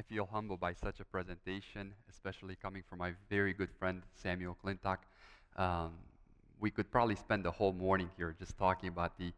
I feel humbled by such a presentation, especially coming from my very good friend Samuel Clintock. Um, we could probably spend the whole morning here just talking about the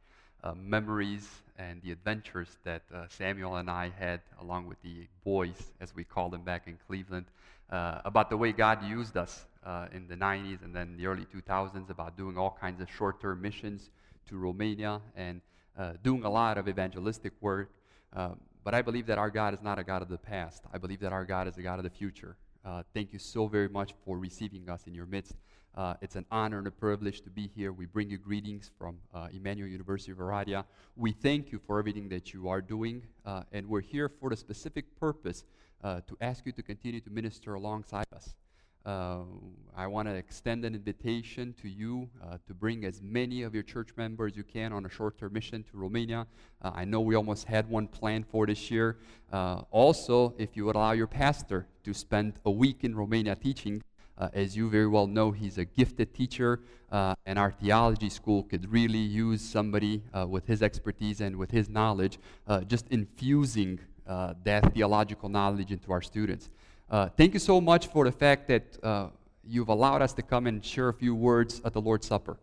uh, memories and the adventures that uh, Samuel and I had, along with the boys, as we called them back in Cleveland, uh, about the way God used us uh, in the 90s and then the early 2000s, about doing all kinds of short term missions to Romania and uh, doing a lot of evangelistic work. Um, but I believe that our God is not a God of the past. I believe that our God is a God of the future. Uh, thank you so very much for receiving us in your midst. Uh, it's an honor and a privilege to be here. We bring you greetings from uh, Emmanuel University of Oradea. We thank you for everything that you are doing, uh, and we're here for the specific purpose uh, to ask you to continue to minister alongside us. I want to extend an invitation to you uh, to bring as many of your church members you can on a short term mission to Romania. Uh, I know we almost had one planned for this year. Uh, also, if you would allow your pastor to spend a week in Romania teaching, uh, as you very well know, he's a gifted teacher, uh, and our theology school could really use somebody with his expertise and with his knowledge, just infusing that theological knowledge into our students. Uh, thank you so much for the fact that uh, you've allowed us to come and share a few words at the Lord's Supper.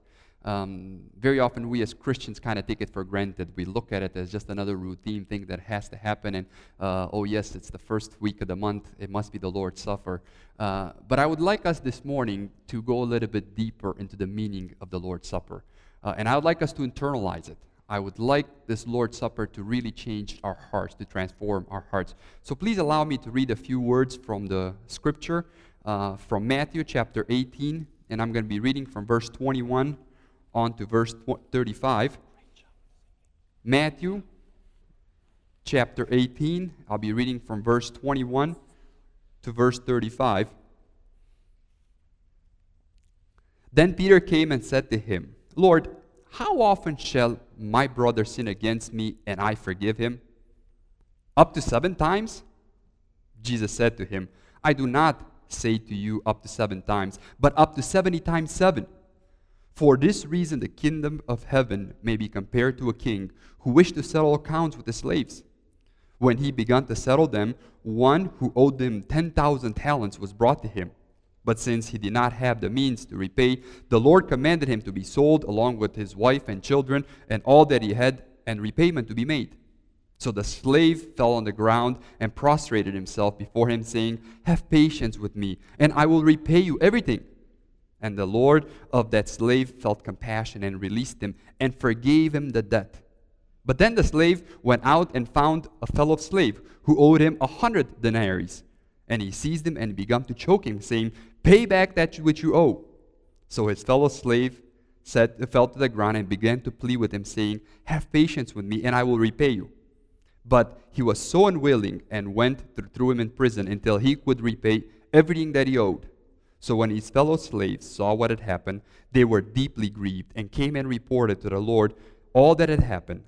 Um, very often, we as Christians kind of take it for granted. We look at it as just another routine thing that has to happen. And, uh, oh, yes, it's the first week of the month. It must be the Lord's Supper. Uh, but I would like us this morning to go a little bit deeper into the meaning of the Lord's Supper. Uh, and I would like us to internalize it. I would like this Lord's Supper to really change our hearts, to transform our hearts. So please allow me to read a few words from the scripture uh, from Matthew chapter 18, and I'm going to be reading from verse 21 on to verse 35. Matthew chapter 18, I'll be reading from verse 21 to verse 35. Then Peter came and said to him, Lord, how often shall my brother sin against me and I forgive him? Up to seven times? Jesus said to him, I do not say to you up to seven times, but up to seventy times seven. For this reason, the kingdom of heaven may be compared to a king who wished to settle accounts with his slaves. When he began to settle them, one who owed him 10,000 talents was brought to him. But since he did not have the means to repay, the Lord commanded him to be sold along with his wife and children and all that he had, and repayment to be made. So the slave fell on the ground and prostrated himself before him, saying, Have patience with me, and I will repay you everything. And the Lord of that slave felt compassion and released him and forgave him the debt. But then the slave went out and found a fellow slave who owed him a hundred denarii. And he seized him and began to choke him, saying, Pay back that which you owe. So his fellow slave said, fell to the ground and began to plead with him, saying, Have patience with me, and I will repay you. But he was so unwilling and went threw him in prison until he could repay everything that he owed. So when his fellow slaves saw what had happened, they were deeply grieved and came and reported to the Lord all that had happened.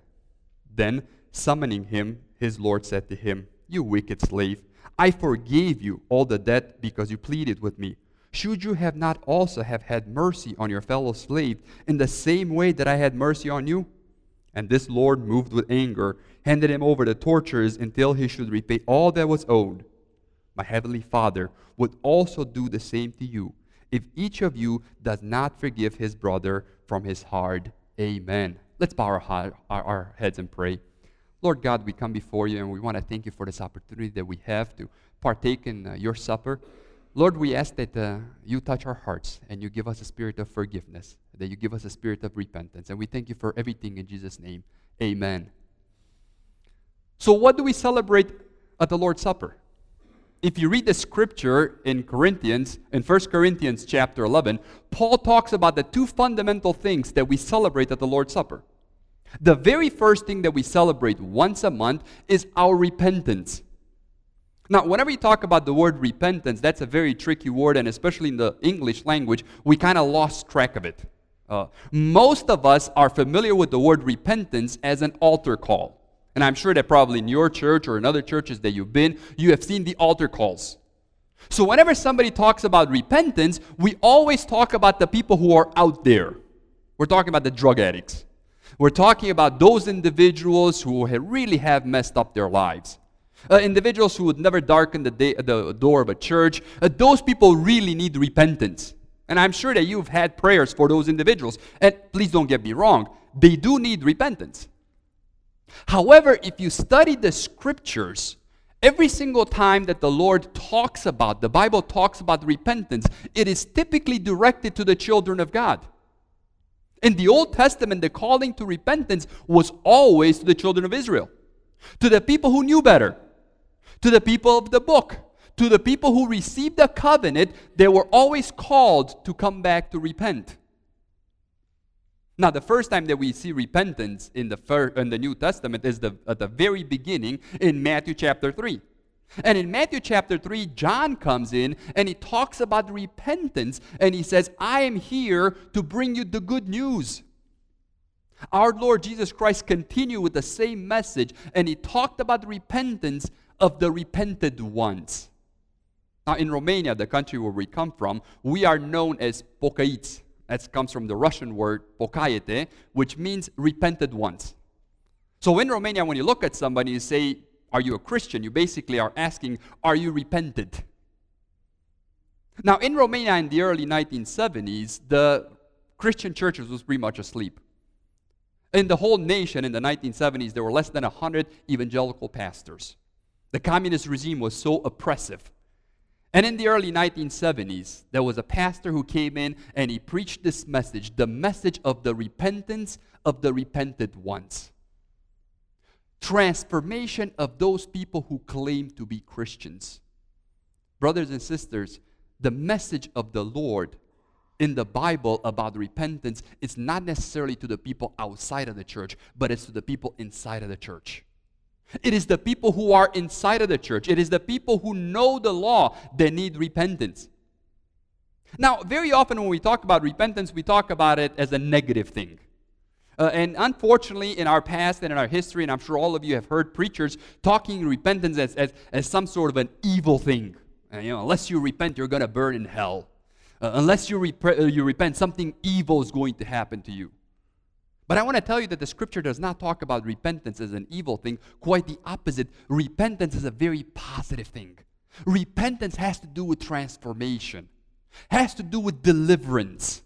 Then, summoning him, his Lord said to him, You wicked slave, I forgave you all the debt because you pleaded with me. Should you have not also have had mercy on your fellow slave in the same way that I had mercy on you? And this Lord, moved with anger, handed him over to torturers until he should repay all that was owed. My heavenly Father would also do the same to you if each of you does not forgive his brother from his heart. Amen. Let's bow our, our, heads and pray. Lord God, we come before you and we want to thank you for this opportunity that we have to partake in uh, your supper. Lord, we ask that uh, you touch our hearts and you give us a spirit of forgiveness, that you give us a spirit of repentance. And we thank you for everything in Jesus' name. Amen. So, what do we celebrate at the Lord's Supper? If you read the scripture in Corinthians, in 1 Corinthians chapter 11, Paul talks about the two fundamental things that we celebrate at the Lord's Supper. The very first thing that we celebrate once a month is our repentance. Now, whenever you talk about the word repentance, that's a very tricky word, and especially in the English language, we kind of lost track of it. Uh, most of us are familiar with the word repentance as an altar call. And I'm sure that probably in your church or in other churches that you've been, you have seen the altar calls. So, whenever somebody talks about repentance, we always talk about the people who are out there. We're talking about the drug addicts. We're talking about those individuals who really have messed up their lives. Uh, individuals who would never darken the, day, the door of a church, uh, those people really need repentance. And I'm sure that you've had prayers for those individuals. And please don't get me wrong, they do need repentance. However, if you study the scriptures, every single time that the Lord talks about, the Bible talks about repentance, it is typically directed to the children of God. In the Old Testament, the calling to repentance was always to the children of Israel, to the people who knew better, to the people of the book, to the people who received the covenant, they were always called to come back to repent. Now, the first time that we see repentance in the, first, in the New Testament is the, at the very beginning in Matthew chapter 3. And in Matthew chapter 3, John comes in and he talks about repentance and he says, I am here to bring you the good news. Our Lord Jesus Christ continued with the same message and he talked about repentance of the repented ones. Now, in Romania, the country where we come from, we are known as pokaiți. That comes from the Russian word pokayete, which means repented ones. So in Romania, when you look at somebody, you say, Are you a Christian? You basically are asking, Are you repented? Now, in Romania in the early 1970s, the Christian churches was pretty much asleep. In the whole nation in the 1970s, there were less than 100 evangelical pastors. The communist regime was so oppressive and in the early 1970s, there was a pastor who came in and he preached this message the message of the repentance of the repented ones. Transformation of those people who claim to be Christians. Brothers and sisters, the message of the Lord in the Bible about repentance is not necessarily to the people outside of the church, but it's to the people inside of the church. It is the people who are inside of the church. It is the people who know the law that need repentance. Now, very often when we talk about repentance, we talk about it as a negative thing. Uh, and unfortunately, in our past and in our history, and I'm sure all of you have heard preachers talking repentance as, as, as some sort of an evil thing. Uh, you know, unless you repent, you're going to burn in hell. Uh, unless you, rep- uh, you repent, something evil is going to happen to you. But I want to tell you that the scripture does not talk about repentance as an evil thing. Quite the opposite. Repentance is a very positive thing. Repentance has to do with transformation, has to do with deliverance.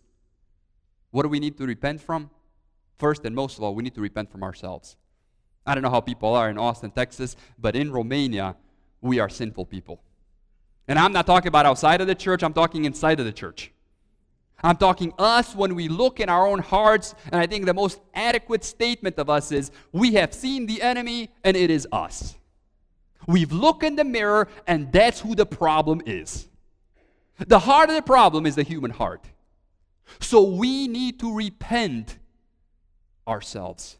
What do we need to repent from? First and most of all, we need to repent from ourselves. I don't know how people are in Austin, Texas, but in Romania, we are sinful people. And I'm not talking about outside of the church, I'm talking inside of the church. I'm talking us when we look in our own hearts, and I think the most adequate statement of us is we have seen the enemy and it is us. We've looked in the mirror and that's who the problem is. The heart of the problem is the human heart. So we need to repent ourselves.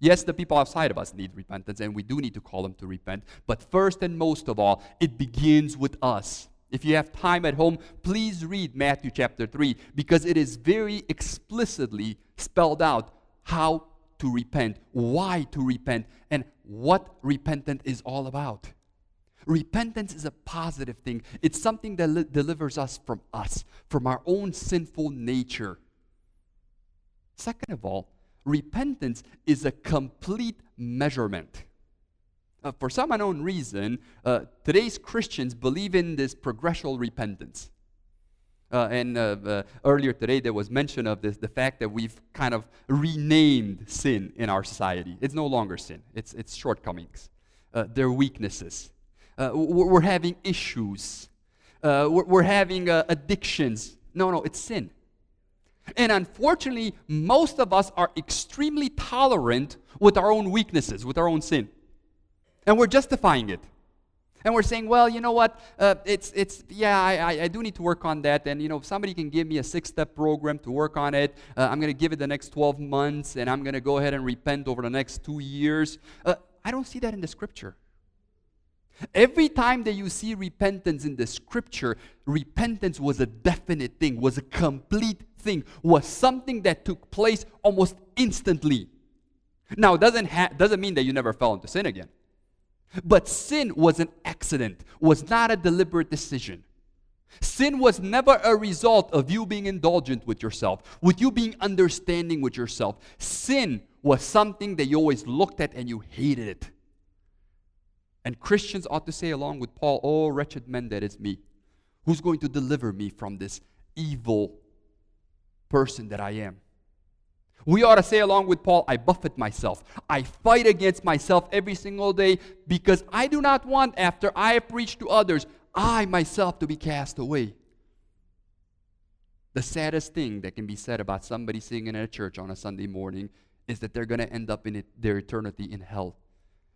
Yes, the people outside of us need repentance, and we do need to call them to repent. But first and most of all, it begins with us. If you have time at home, please read Matthew chapter 3 because it is very explicitly spelled out how to repent, why to repent, and what repentance is all about. Repentance is a positive thing. It's something that li- delivers us from us, from our own sinful nature. Second of all, repentance is a complete measurement. Uh, for some unknown reason, uh, today's Christians believe in this progressional repentance. Uh, and uh, uh, earlier today, there was mention of this, the fact that we've kind of renamed sin in our society. It's no longer sin, it's, it's shortcomings, uh, their weaknesses. We're, having issues, we're, having addictions. No, no, it's sin. And unfortunately, most of us are extremely tolerant with our own weaknesses, with our own sin. And we're justifying it. And we're saying, well, you know what? Uh, it's, it's, yeah, I, I do need to work on that. And, you know, if somebody can give me a six step program to work on it, uh, I'm going to give it the next 12 months and I'm going to go ahead and repent over the next two years. Uh, I don't see that in the scripture. Every time that you see repentance in the scripture, repentance was a definite thing, was a complete thing, was something that took place almost instantly. Now, it doesn't, ha- doesn't mean that you never fell into sin again. But sin was an accident, was not a deliberate decision. Sin was never a result of you being indulgent with yourself, with you being understanding with yourself. Sin was something that you always looked at and you hated it. And Christians ought to say along with Paul, Oh, wretched man that is me. Who's going to deliver me from this evil person that I am? We ought to say along with Paul, I buffet myself. I fight against myself every single day because I do not want, after I have preached to others, I myself to be cast away. The saddest thing that can be said about somebody singing in a church on a Sunday morning is that they're going to end up in it, their eternity in hell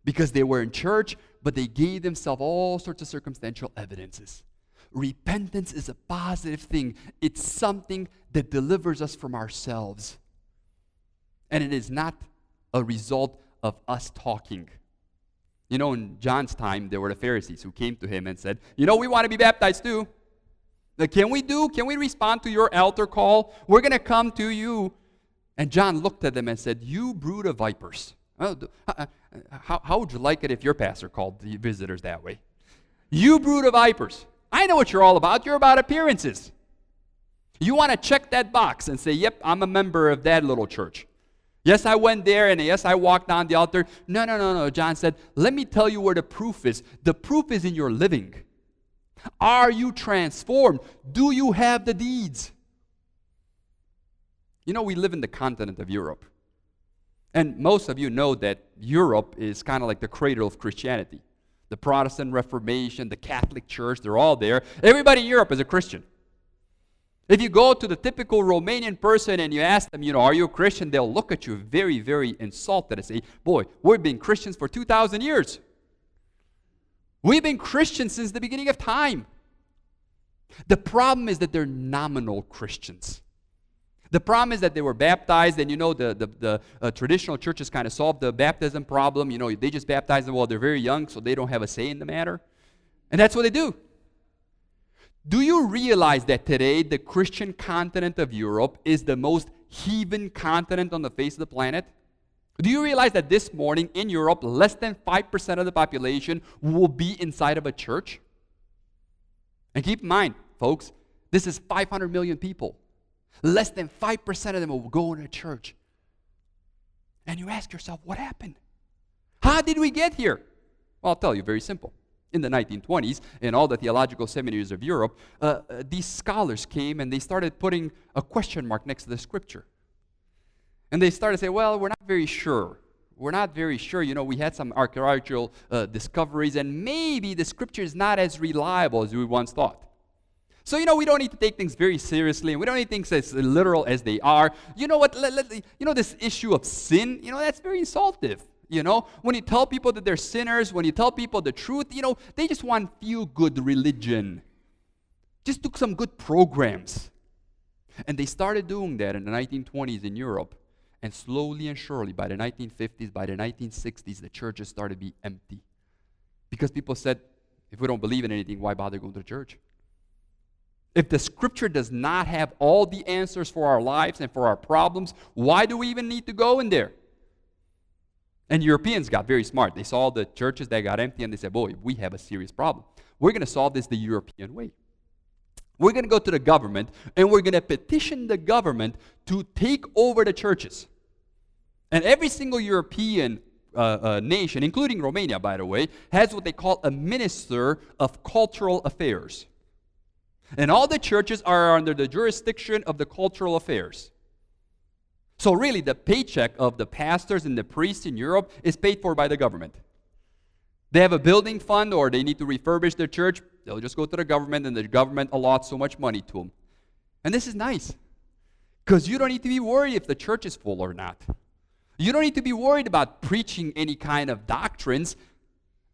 because they were in church, but they gave themselves all sorts of circumstantial evidences. Repentance is a positive thing, it's something that delivers us from ourselves. And it is not a result of us talking. You know, in John's time, there were the Pharisees who came to him and said, You know, we want to be baptized too. Like, can we do? Can we respond to your altar call? We're going to come to you. And John looked at them and said, You brood of vipers. Oh, how, how would you like it if your pastor called the visitors that way? You brood of vipers. I know what you're all about. You're about appearances. You want to check that box and say, Yep, I'm a member of that little church. Yes, I went there and yes, I walked down the altar. No, no, no, no. John said, Let me tell you where the proof is. The proof is in your living. Are you transformed? Do you have the deeds? You know, we live in the continent of Europe. And most of you know that Europe is kind of like the cradle of Christianity. The Protestant Reformation, the Catholic Church, they're all there. Everybody in Europe is a Christian. If you go to the typical Romanian person and you ask them, you know, are you a Christian? They'll look at you very, very insulted and say, boy, we've been Christians for 2,000 years. We've been Christians since the beginning of time. The problem is that they're nominal Christians. The problem is that they were baptized, and you know, the, the, the uh, traditional churches kind of solved the baptism problem. You know, they just baptize them while they're very young, so they don't have a say in the matter. And that's what they do. Do you realize that today the Christian continent of Europe is the most heathen continent on the face of the planet? Do you realize that this morning in Europe, less than 5% of the population will be inside of a church? And keep in mind, folks, this is 500 million people. Less than 5% of them will go in a church. And you ask yourself, what happened? How did we get here? Well, I'll tell you, very simple. In the 1920s, in all the theological seminaries of Europe, uh, uh, these scholars came and they started putting a question mark next to the scripture. And they started to say, well, we're not very sure. We're not very sure. You know, we had some archaeological uh, discoveries, and maybe the scripture is not as reliable as we once thought. So, you know, we don't need to take things very seriously, and we don't need things as literal as they are. You know what? Let, let, you know, this issue of sin, you know, that's very insultive. You know, when you tell people that they're sinners, when you tell people the truth, you know, they just want feel good religion. Just do some good programs. And they started doing that in the 1920s in Europe. And slowly and surely, by the 1950s, by the 1960s, the churches started to be empty. Because people said, if we don't believe in anything, why bother going to church? If the scripture does not have all the answers for our lives and for our problems, why do we even need to go in there? And Europeans got very smart. They saw the churches that got empty and they said, Boy, we have a serious problem. We're going to solve this the European way. We're going to go to the government and we're going to petition the government to take over the churches. And every single European uh, uh, nation, including Romania, by the way, has what they call a minister of cultural affairs. And all the churches are under the jurisdiction of the cultural affairs. So, really, the paycheck of the pastors and the priests in Europe is paid for by the government. They have a building fund or they need to refurbish their church, they'll just go to the government and the government allots so much money to them. And this is nice because you don't need to be worried if the church is full or not. You don't need to be worried about preaching any kind of doctrines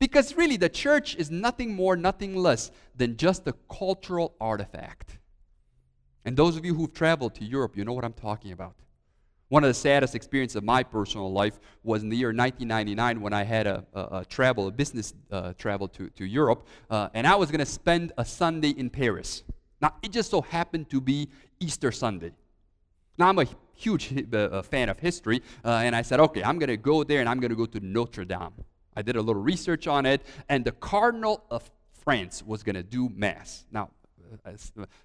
because really, the church is nothing more, nothing less than just a cultural artifact. And those of you who've traveled to Europe, you know what I'm talking about. One of the saddest experiences of my personal life was in the year 1999 when I had a, a, a travel, a business uh, travel to, to Europe, uh, and I was going to spend a Sunday in Paris. Now, it just so happened to be Easter Sunday. Now, I'm a huge uh, fan of history, uh, and I said, okay, I'm going to go there and I'm going to go to Notre Dame. I did a little research on it, and the Cardinal of France was going to do Mass. Now, uh,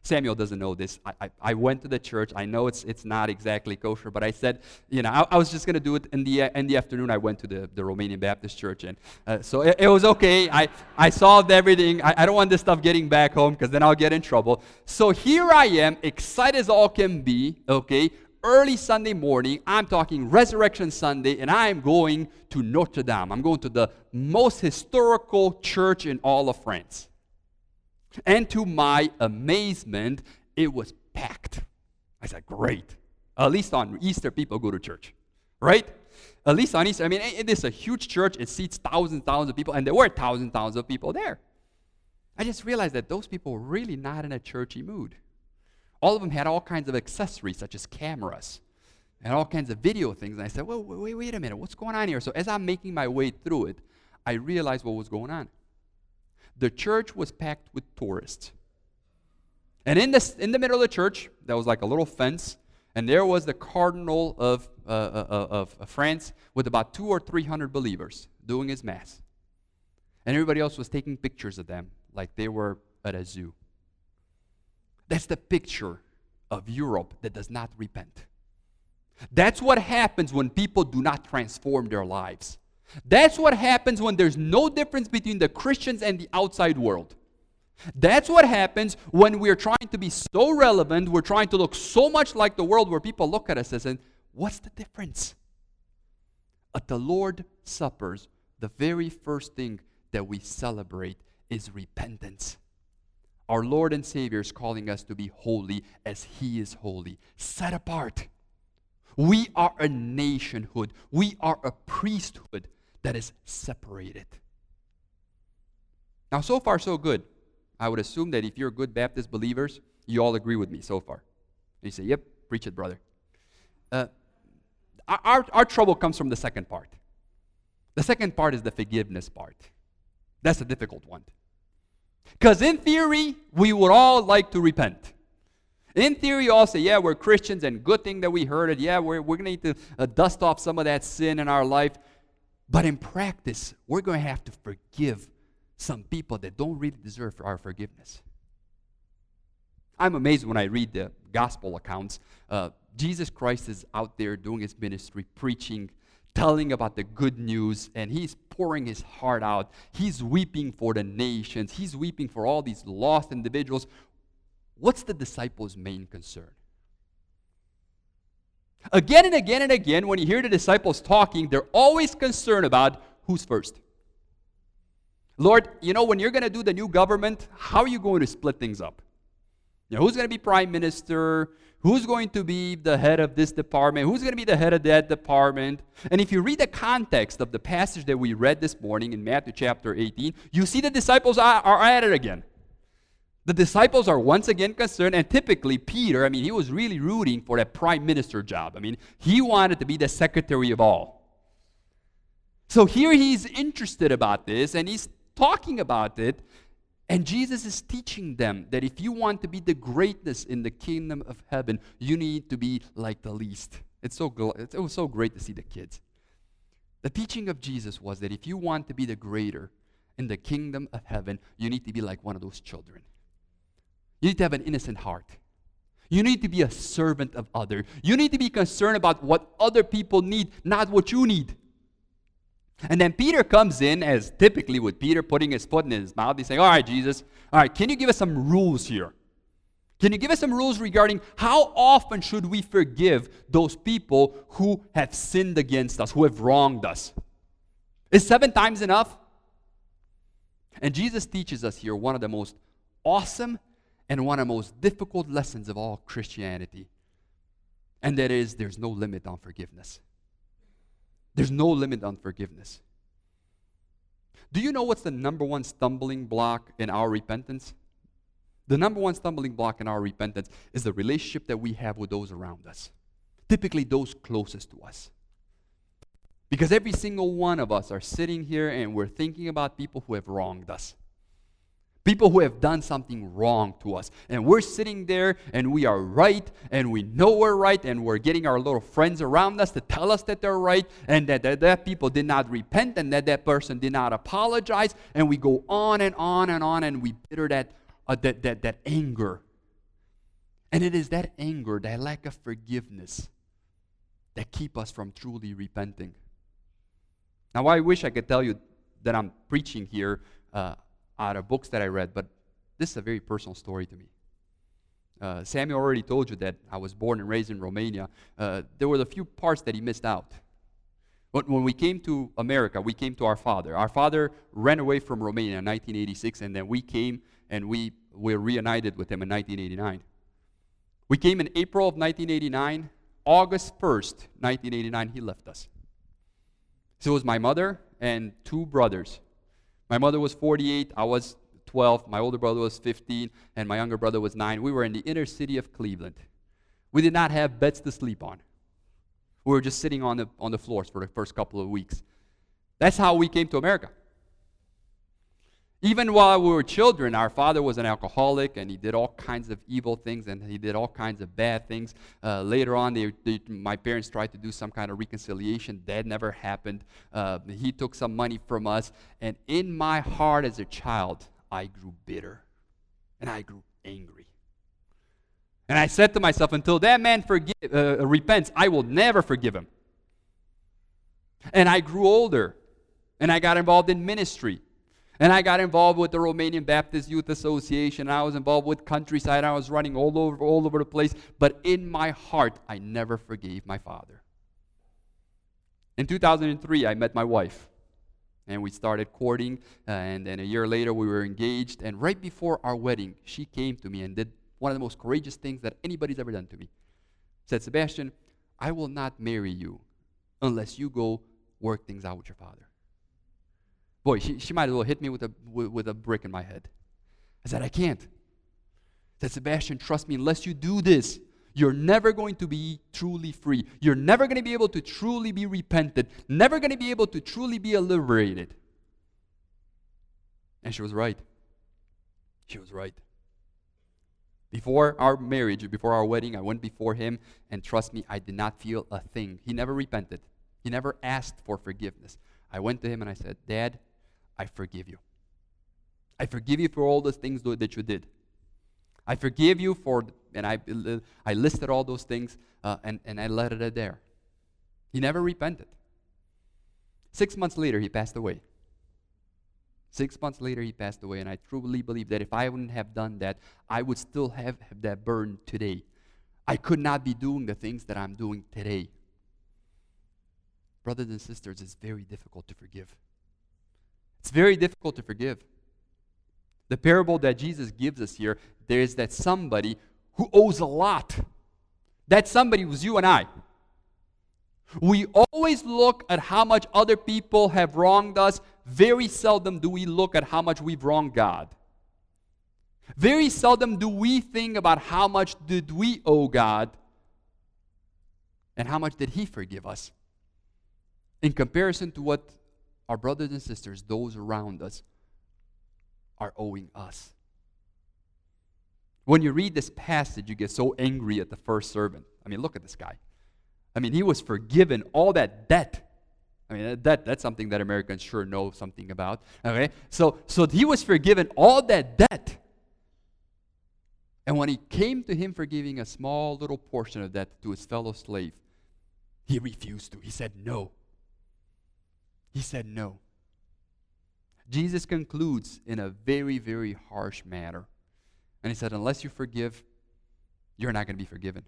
Samuel doesn't know this. I, I, I, went to the church. I know it's, it's not exactly kosher, but I said, you know, I, I was just going to do it in the, in the afternoon. I went to the, the Romanian Baptist church, and uh, so it, it, was okay. I, I solved everything. I, I don't want this stuff getting back home because then I'll get in trouble. So here I am, excited as all can be, okay, early Sunday morning. I'm talking Resurrection Sunday, and I'm going to Notre Dame. I'm going to the most historical church in all of France. And to my amazement, it was packed. I said, Great. At least on Easter, people go to church, right? At least on Easter. I mean, it is a huge church. It seats thousands, thousands of people, and there were thousands, thousands of people there. I just realized that those people were really not in a churchy mood. All of them had all kinds of accessories, such as cameras and all kinds of video things. And I said, well, wait, wait a minute, what's going on here? So as I'm making my way through it, I realized what was going on. The church was packed with tourists. And in, this, in the middle of the church, there was like a little fence, and there was the cardinal of, uh, uh, of, of France with about two or three hundred believers doing his mass. And everybody else was taking pictures of them like they were at a zoo. That's the picture of Europe that does not repent. That's what happens when people do not transform their lives. That's what happens when there's no difference between the Christians and the outside world. That's what happens when we're trying to be so relevant, we're trying to look so much like the world where people look at us as, and What's the difference? At the Lord's Suppers, the very first thing that we celebrate is repentance. Our Lord and Savior is calling us to be holy as He is holy, set apart. We are a nationhood, we are a priesthood that is separated. Now, so far, so good. I would assume that if you're good Baptist believers, you all agree with me so far. you say, Yep, preach it, brother. Uh, our, our trouble comes from the second part. The second part is the forgiveness part. That's a difficult one. Because in theory, we would all like to repent. In theory, all say, yeah, we're Christians and good thing that we heard it. Yeah, we're, we're going to need to uh, dust off some of that sin in our life. But in practice, we're going to have to forgive some people that don't really deserve our forgiveness. I'm amazed when I read the gospel accounts. Uh, Jesus Christ is out there doing his ministry, preaching, telling about the good news, and he's pouring his heart out. He's weeping for the nations, he's weeping for all these lost individuals. What's the disciples' main concern? Again and again and again, when you hear the disciples talking, they're always concerned about who's first. Lord, you know, when you're going to do the new government, how are you going to split things up? You know, who's going to be prime minister? who's going to be the head of this department, who's going to be the head of that department. And if you read the context of the passage that we read this morning in Matthew chapter 18, you see the disciples are, are at it again. The disciples are once again concerned, and typically Peter, I mean, he was really rooting for that prime minister job. I mean, he wanted to be the secretary of all. So here he's interested about this, and he's talking about it, and Jesus is teaching them that if you want to be the greatness in the kingdom of heaven, you need to be like the least. It's so it was so great to see the kids. The teaching of Jesus was that if you want to be the greater in the kingdom of heaven, you need to be like one of those children. You need to have an innocent heart. You need to be a servant of others. You need to be concerned about what other people need, not what you need. And then Peter comes in, as typically with Peter putting his foot in his mouth. He's saying, All right, Jesus, all right, can you give us some rules here? Can you give us some rules regarding how often should we forgive those people who have sinned against us, who have wronged us? Is seven times enough? And Jesus teaches us here one of the most awesome and one of the most difficult lessons of all Christianity. And that is there's no limit on forgiveness. There's no limit on forgiveness. Do you know what's the number one stumbling block in our repentance? The number one stumbling block in our repentance is the relationship that we have with those around us, typically those closest to us. Because every single one of us are sitting here and we're thinking about people who have wronged us people who have done something wrong to us. And we're sitting there and we are right and we know we're right and we're getting our little friends around us to tell us that they're right and that that, that people did not repent and that that person did not apologize. And we go on and on and on and we bitter that uh, that, that, that anger. And it is that anger, that lack of forgiveness, that keep us from truly repenting. Now, I wish I could tell you that I'm preaching here uh, out of books that I read, but this is a very personal story to me. Uh, Samuel already told you that I was born and raised in Romania. Uh, there were a few parts that he missed out. But when we came to America, we came to our father. Our father ran away from Romania in 1986, and then we came and we were reunited with him in 1989. We came in April of 1989. August 1st, 1989, he left us. So it was my mother and two brothers. My mother was 48, I was 12, my older brother was 15, and my younger brother was 9. We were in the inner city of Cleveland. We did not have beds to sleep on. We were just sitting on the, on the floors for the first couple of weeks. That's how we came to America. Even while we were children, our father was an alcoholic and he did all kinds of evil things and he did all kinds of bad things. Uh, later on, they, they, my parents tried to do some kind of reconciliation. That never happened. Uh, he took some money from us. And in my heart as a child, I grew bitter and I grew angry. And I said to myself, until that man forgive, uh, repents, I will never forgive him. And I grew older, and I got involved in ministry. And I got involved with the Romanian Baptist Youth Association. I was involved with Countryside. I was running all over, all over the place. But in my heart, I never forgave my father. In 2003, I met my wife. And we started courting. Uh, and then a year later, we were engaged. And right before our wedding, she came to me and did one of the most courageous things that anybody's ever done to me. Said, Sebastian, I will not marry you unless you go work things out with your father. Boy, she, she might as well hit me with a, with, a brick in my head. I said, I can't. Said, Sebastian, trust me, unless you do this, you're never going to be truly free. You're never going to be able to truly be repented, never going to be able to truly be liberated. And she was right. She was right. Before our marriage, before our wedding, I went before him, and trust me, I did not feel a thing. He never repented, he never asked for forgiveness. I went to him and I said, Dad, I forgive you. I forgive you for all those things that you did. I forgive you for, and I, I listed all those things, uh, and, and I let it there. He never repented. Six months later, he passed away. Six months later, he passed away, and I truly believe that if I wouldn't have done that, I would still have, have that burn today. I could not be doing the things that I'm doing today. Brothers and sisters, it's very difficult to forgive. It's very difficult to forgive. The parable that Jesus gives us here, there is that somebody who owes a lot. That somebody was you and I. We always look at how much other people have wronged us. Very seldom do we look at how much we've wronged God. Very seldom do we think about how much did we owe God and how much did he forgive us in comparison to what our brothers and sisters, those around us, are owing us. When you read this passage, you get so angry at the first servant. I mean, look at this guy. I mean, he was forgiven all that debt. I mean, that, that's something that Americans sure know something about. Okay? So, so he was forgiven all that debt. And when he came to him for giving a small little portion of that to his fellow slave, he refused to. He said no. He said no. Jesus concludes in a very, very harsh manner. And he said, Unless you forgive, you're not going to be forgiven.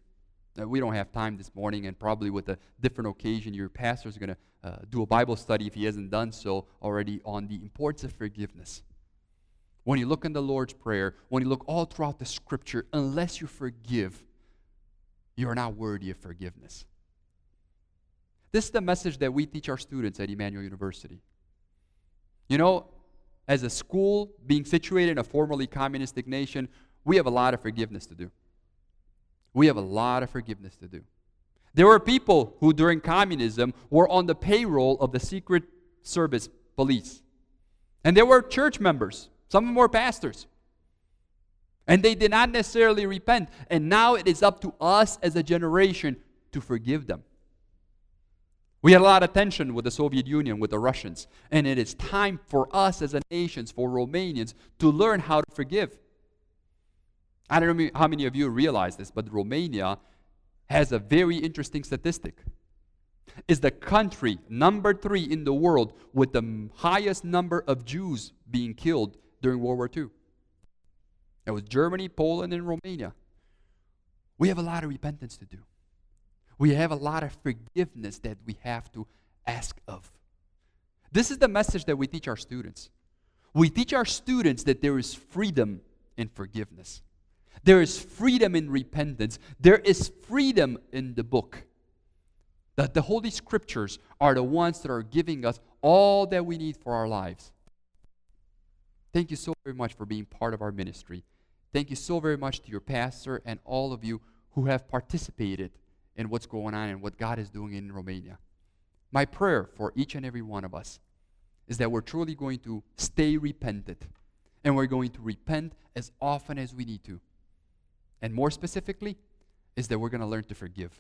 Uh, we don't have time this morning, and probably with a different occasion, your pastor is going to uh, do a Bible study if he hasn't done so already on the importance of forgiveness. When you look in the Lord's Prayer, when you look all throughout the Scripture, unless you forgive, you are not worthy of forgiveness. This is the message that we teach our students at Emmanuel University. You know, as a school being situated in a formerly communistic nation, we have a lot of forgiveness to do. We have a lot of forgiveness to do. There were people who, during communism, were on the payroll of the Secret Service police. And there were church members, some of them were pastors. And they did not necessarily repent. And now it is up to us as a generation to forgive them. We had a lot of tension with the Soviet Union, with the Russians. And it is time for us as a nation, for Romanians, to learn how to forgive. I don't know how many of you realize this, but Romania has a very interesting statistic. Is the country number three in the world with the highest number of Jews being killed during World War II. It was Germany, Poland, and Romania. We have a lot of repentance to do. We have a lot of forgiveness that we have to ask of. This is the message that we teach our students. We teach our students that there is freedom in forgiveness. There is freedom in repentance. There is freedom in the book. That the Holy Scriptures are the ones that are giving us all that we need for our lives. Thank you so very much for being part of our ministry. Thank you so very much to your pastor and all of you who have participated in what's going on and what God is doing in Romania. My prayer for each and every one of us is that we're truly going to stay repentant and we're going to repent as often as we need to. And more specifically, is that we're going to learn to forgive.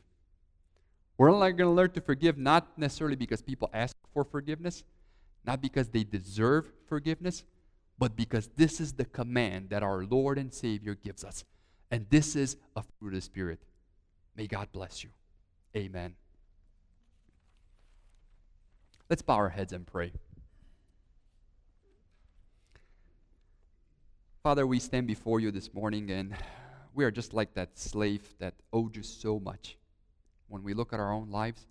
We're only going to learn to forgive not necessarily because people ask for forgiveness, not because they deserve forgiveness, but because this is the command that our Lord and Savior gives us. And this is a fruit of the Spirit. May God bless you. Amen. Let's bow our heads and pray. Father, we stand before you this morning and we are just like that slave that owed you so much. When we look at our own lives,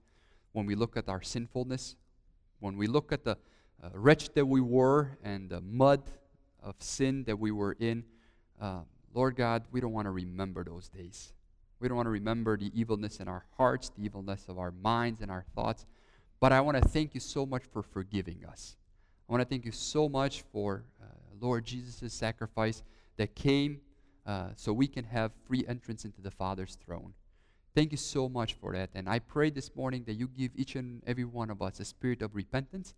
when we look at our sinfulness, when we look at the uh, wretch that we were and the mud of sin that we were in, uh, Lord God, we don't want to remember those days. We don't want to remember the evilness in our hearts, the evilness of our minds and our thoughts. But I want to thank you so much for forgiving us. I want to thank you so much for uh, Lord Jesus' sacrifice that came uh, so we can have free entrance into the Father's throne. Thank you so much for that. And I pray this morning that you give each and every one of us a spirit of repentance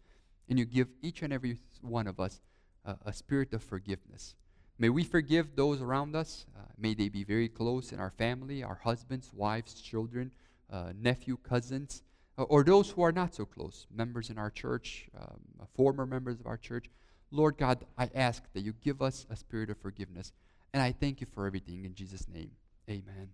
and you give each and every one of us uh, a spirit of forgiveness. May we forgive those around us. Uh, may they be very close in our family, our husbands, wives, children, uh, nephew, cousins, uh, or those who are not so close, members in our church, um, former members of our church. Lord God, I ask that you give us a spirit of forgiveness. And I thank you for everything in Jesus' name. Amen.